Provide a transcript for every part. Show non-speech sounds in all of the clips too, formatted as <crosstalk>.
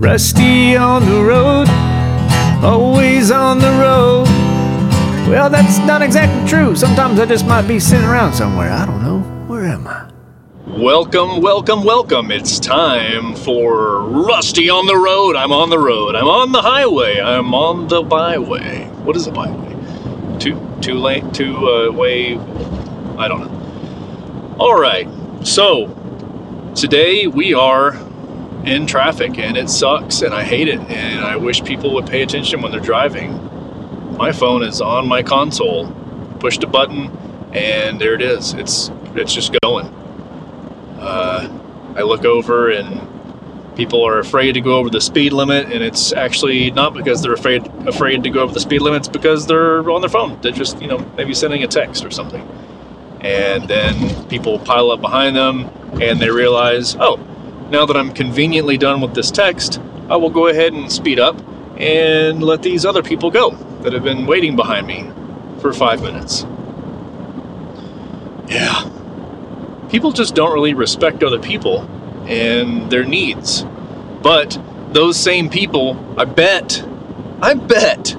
Rusty on the road, always on the road. Well, that's not exactly true. Sometimes I just might be sitting around somewhere. I don't know. Where am I? Welcome, welcome, welcome. It's time for Rusty on the Road. I'm on the road. I'm on the highway. I'm on the byway. What is a byway? Two, two lane, two uh, way. I don't know. All right. So today we are in traffic and it sucks and I hate it and I wish people would pay attention when they're driving. My phone is on my console. Pushed a button and there it is. It's it's just going. Uh, I look over and people are afraid to go over the speed limit and it's actually not because they're afraid afraid to go over the speed limits because they're on their phone. They're just, you know, maybe sending a text or something. And then people pile up behind them and they realize, "Oh, now that I'm conveniently done with this text, I will go ahead and speed up and let these other people go that have been waiting behind me for five minutes. Yeah. People just don't really respect other people and their needs. But those same people, I bet, I bet,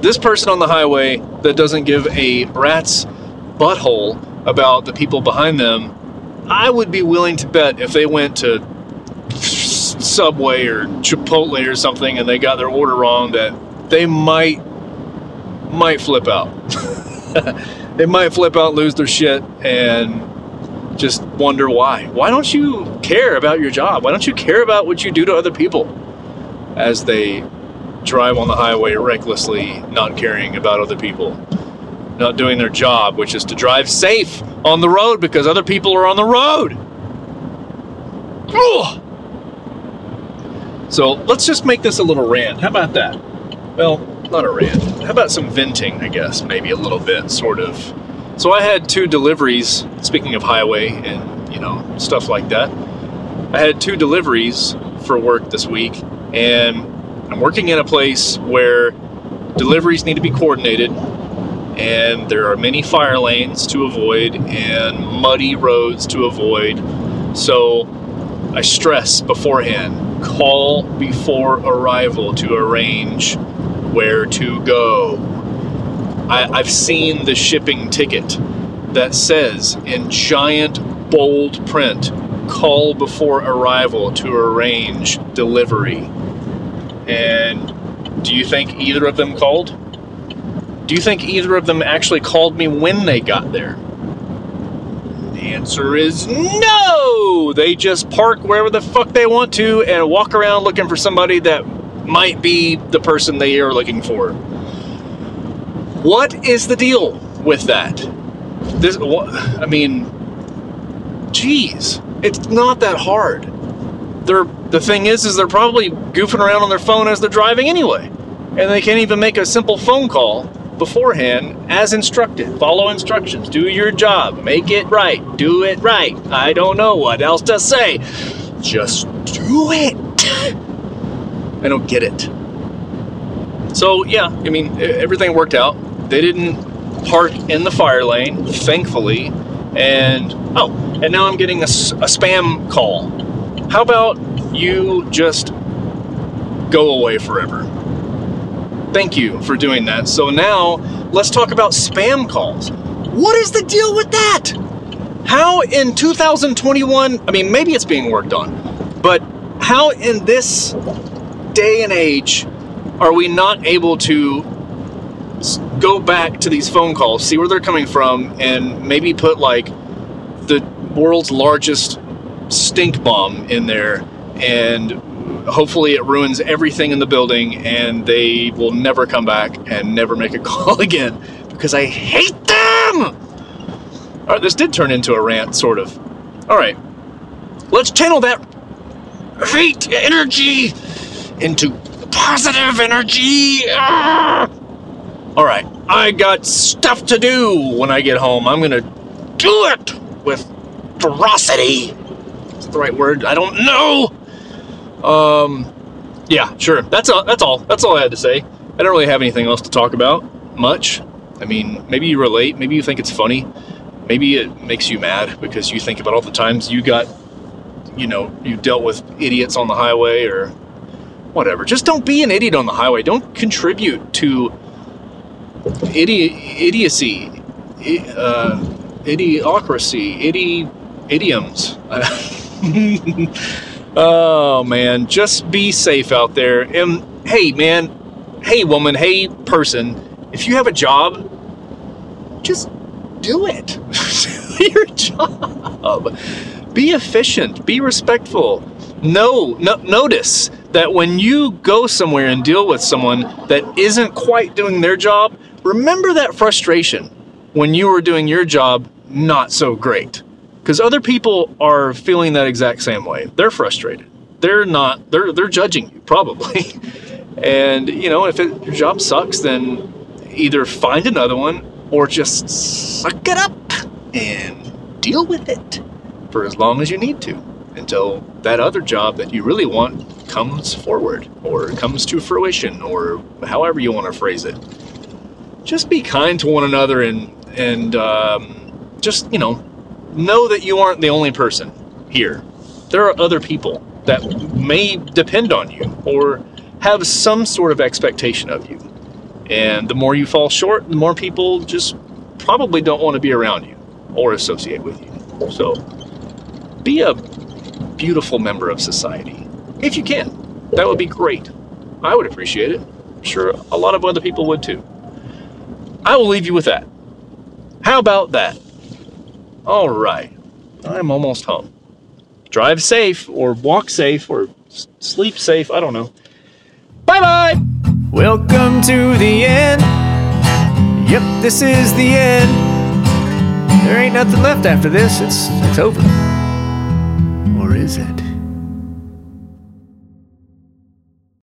this person on the highway that doesn't give a rat's butthole about the people behind them I would be willing to bet if they went to Subway or Chipotle or something and they got their order wrong that they might might flip out. <laughs> they might flip out, lose their shit, and just wonder why. Why don't you care about your job? Why don't you care about what you do to other people as they drive on the highway recklessly, not caring about other people? Not doing their job, which is to drive safe on the road because other people are on the road. Ugh. So let's just make this a little rant. How about that? Well, not a rant. How about some venting, I guess, maybe a little bit, sort of. So I had two deliveries, speaking of highway and, you know, stuff like that. I had two deliveries for work this week, and I'm working in a place where deliveries need to be coordinated and there are many fire lanes to avoid and muddy roads to avoid. So I stress beforehand call before arrival to arrange where to go. I, have seen the shipping ticket that says in giant bold print call before arrival to arrange delivery. And do you think either of them called? Do you think either of them actually called me when they got there? The answer is no! They just park wherever the fuck they want to and walk around looking for somebody that might be the person they are looking for. What is the deal with that? This, I mean, geez, it's not that hard. They're, the thing is, is they're probably goofing around on their phone as they're driving anyway, and they can't even make a simple phone call beforehand as instructed. Follow instructions. Do your job. Make it right. Do it right. I don't know what else to say. Just do it. <laughs> I don't get it. So, yeah, I mean, everything worked out. They didn't park in the fire lane, thankfully. And, oh, and now I'm getting a, a spam call. How about you just go away forever? Thank you for doing that. So now let's talk about spam calls. What is the deal with that? How in 2021, I mean, maybe it's being worked on, but how in this day and age are we not able to go back to these phone calls, see where they're coming from, and maybe put like the world's largest stink bomb in there and hopefully it ruins everything in the building and they will never come back and never make a <laughs> call again because I hate them. All right, this did turn into a rant, sort of. All right, let's channel that hate energy into positive energy. Ah! All right, I got stuff to do when I get home. I'm gonna do it with ferocity. Is that the right word? I don't know. Um, yeah, sure. That's all. That's all. That's all I had to say. I don't really have anything else to talk about much. I mean, maybe you relate. Maybe you think it's funny. Maybe it makes you mad because you think about all the times you got you know you dealt with idiots on the highway or whatever. Just don't be an idiot on the highway. Don't contribute to idi- idiocy, uh, idiocracy, idi- idioms. <laughs> <laughs> oh man, just be safe out there. And hey, man, hey, woman, hey, person, if you have a job, just do it. <laughs> your job. Be efficient. Be respectful. No, no, notice that when you go somewhere and deal with someone that isn't quite doing their job, remember that frustration when you were doing your job not so great. Because other people are feeling that exact same way. They're frustrated. They're not. They're they're judging you <laughs> probably. and you know, if it, your job sucks, then either find another one or just suck it up and deal with it for as long as you need to until that other job that you really want comes forward or comes to fruition or however you want to phrase it. Just be kind to one another and and um, just you know know that you aren't the only person here. There are other people that may depend on you or have some sort of expectation of you. And the more you fall short, the more people just probably don't want to be around you or associate with you. So be a beautiful member of society if you can. That would be great. I would appreciate it. I'm sure a lot of other people would too. I will leave you with that. How about that? All right. I'm almost home. Drive safe or walk safe or s- sleep safe. I don't know. Bye bye. Welcome to the end. Yep, this is the end. There ain't nothing left after this. It's it's over. Or is it?